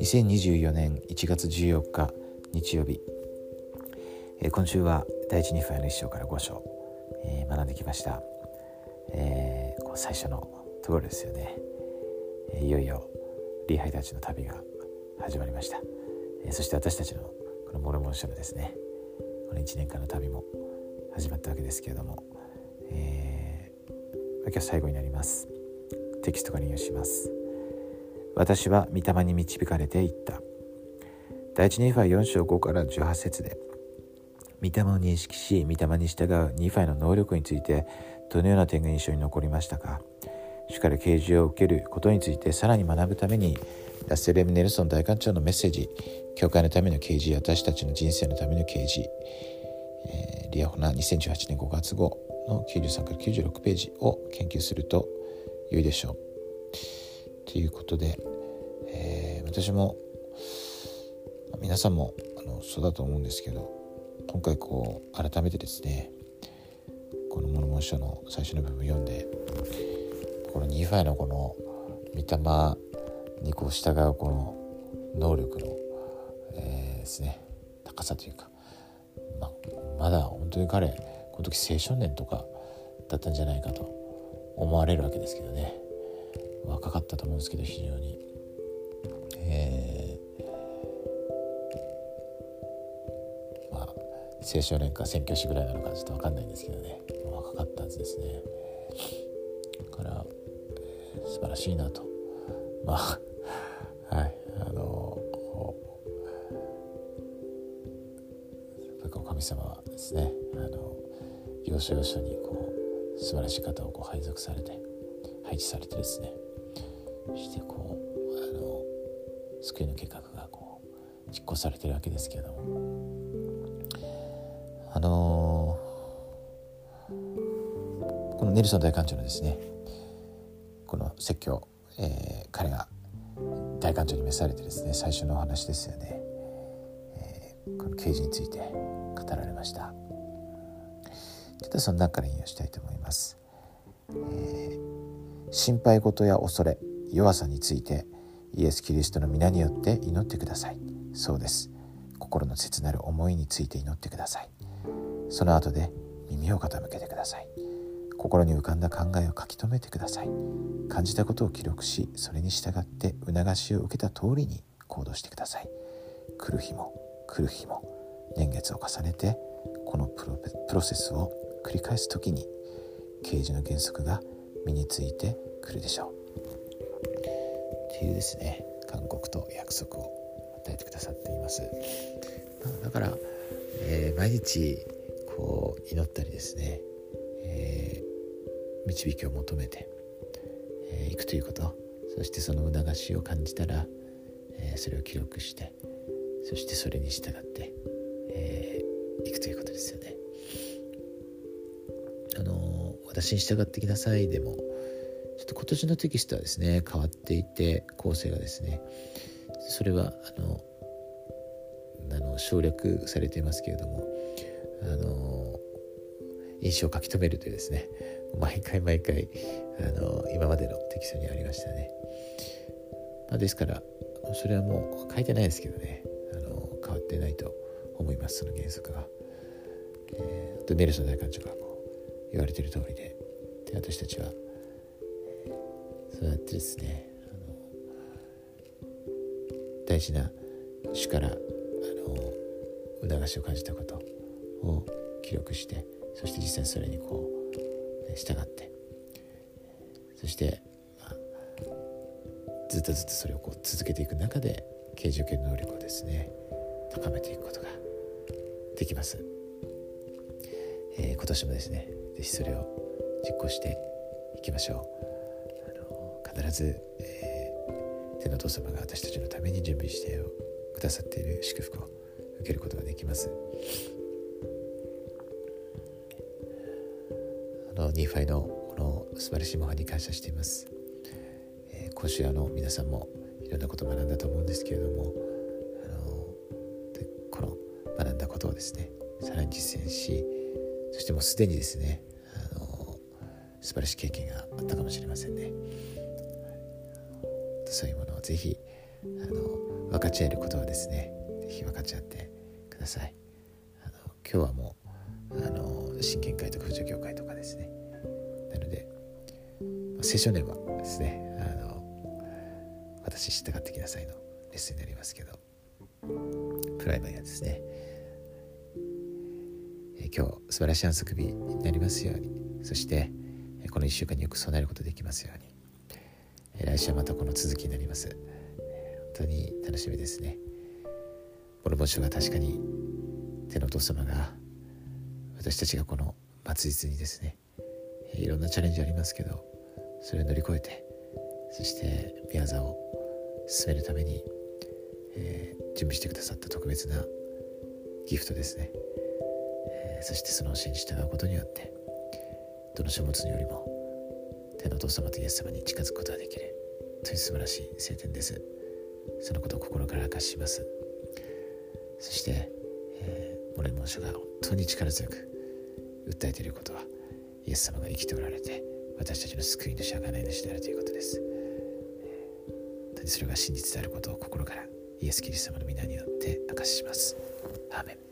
2024年1月14日日曜日、えー、今週は第一ニファイの一章から5章、えー、学んできました、えー、こう最初のところですよね、えいよいよ礼拝たちの旅が始まりました、えそして私たちのこのモルモン書のですね。この1年間の旅も始まったわけですけれども、え今日最後になります。テキストから引用します。私は御霊に導かれていった。第一ニファイ4章5から18節で御霊を認識し御霊に従うニファイの能力についてどのような点が印象に残りましたか。主から啓示を受けることについてさらに学ぶためにラッセル・エム・ネルソン大管長のメッセージ教会のための啓示私たちの人生のための啓示、えー、リアホナ2018年5月号の93から96ページを研究すると良いでしょう。ということで、えー、私も皆さんもあのそうだと思うんですけど今回こう改めてですねこの「モノモン書」の最初の部分を読んでこのニーファイのこの御霊にこう従うこの能力の、えー、ですね高さというか、ままだ本当に彼この時青少年とかだったんじゃないかと思われるわけですけどね若かったと思うんですけど非常に。えー、まあ青少年か宣教師ぐらいなのかちょっと分かんないんですけどね若かったはずですね。だから、素晴らしいなとまあはいあのお神様はですねあの要所要所にこう素晴らしい方をこう配属されて配置されてですねしてこうあの救いの計画がこう実行されてるわけですけれども。あのこのネルソン大官長のですねこの説教、えー、彼が大官長に召されてですね最初のお話ですよね、えー、この刑事について語られました。ちょっとその中から引用したいと思います、えー、心配事や恐れ弱さについてイエス・キリストの皆によって祈ってください。そうです。心の切なる思いについて祈ってください。その後で耳を傾けてください。心に浮かんだ考えを書き留めてください。感じたことを記録しそれに従って促しを受けた通りに行動してください。来る日も来る日も年月を重ねてこのプロセスを繰り返す時に啓示の原則が身についてくるでしょう。っていうですね勧告と約束を与えてくださっています、まあ、だから、えー、毎日こう祈ったりですね、えー、導きを求めてい、えー、くということ。そしてその促しを感じたら、えー、それを記録してそしてそれに従って、私に従ってきなさい。でもちょっと今年のテキストはですね変わっていて構成がですね。それはあのあの省略されていますけれどもあの印象を書き留めるというですね毎回毎回あの今までのテキストにありましたね、まあ、ですからそれはもう書いてないですけどね。あの変わってないと思いますその原則が、えー、メルソン大官長がこう言われてる通りで。で私たちはそうやってですねあの大事な主からあの促しを感じたことを記録してそして実際にそれにこう従ってそして、まあ、ずっとずっとそれをこう続けていく中で刑事受け能力をですね高めていくことができます、えー、今年もですね是非それを実行していきましょう必ず、えー、天のお父様が私たちのために準備してくださっている祝福を受けることができます。あのニーファイのこの素晴らしい模範に感謝しています。えー、今週あの皆さんもいろんなことを学んだと思うんですけれどもあのこの学んだことをですねさらに実践しそしてもうすでにですね素晴らしい経験があったかもしれませんね。そういうものをぜひあの分かち合えることはですねぜひ分かち合ってください。あの今日はもうあの真剣会とか扶助協会とかですね。なので青少年はですねあの私知ってきなさいのレッスンになりますけどプライマリはですね、え今日素晴らしい安息日になりますように。そしてこの1週間によく備えることできますように。来週はまたこの続きになります。本当に楽しみですね。ボルボン書が確かに天のお父様が私たちがこの末日にですねいろんなチャレンジありますけどそれを乗り越えてそして宮沢を進めるために、えー、準備してくださった特別なギフトですね、えー、そしてその教えに従うことによってどの書物によりも天のお父様とイエス様に近づくことができる。という素晴らしい聖典です。そのことを心から明かします。そして、えー、モレモン書が本当に力強く訴えていることはイエス様が生きておられて私たちの救い主はない主であるということです、えー、それが真実であることを心からイエス・キリスト様の皆によって明かします。アーメン。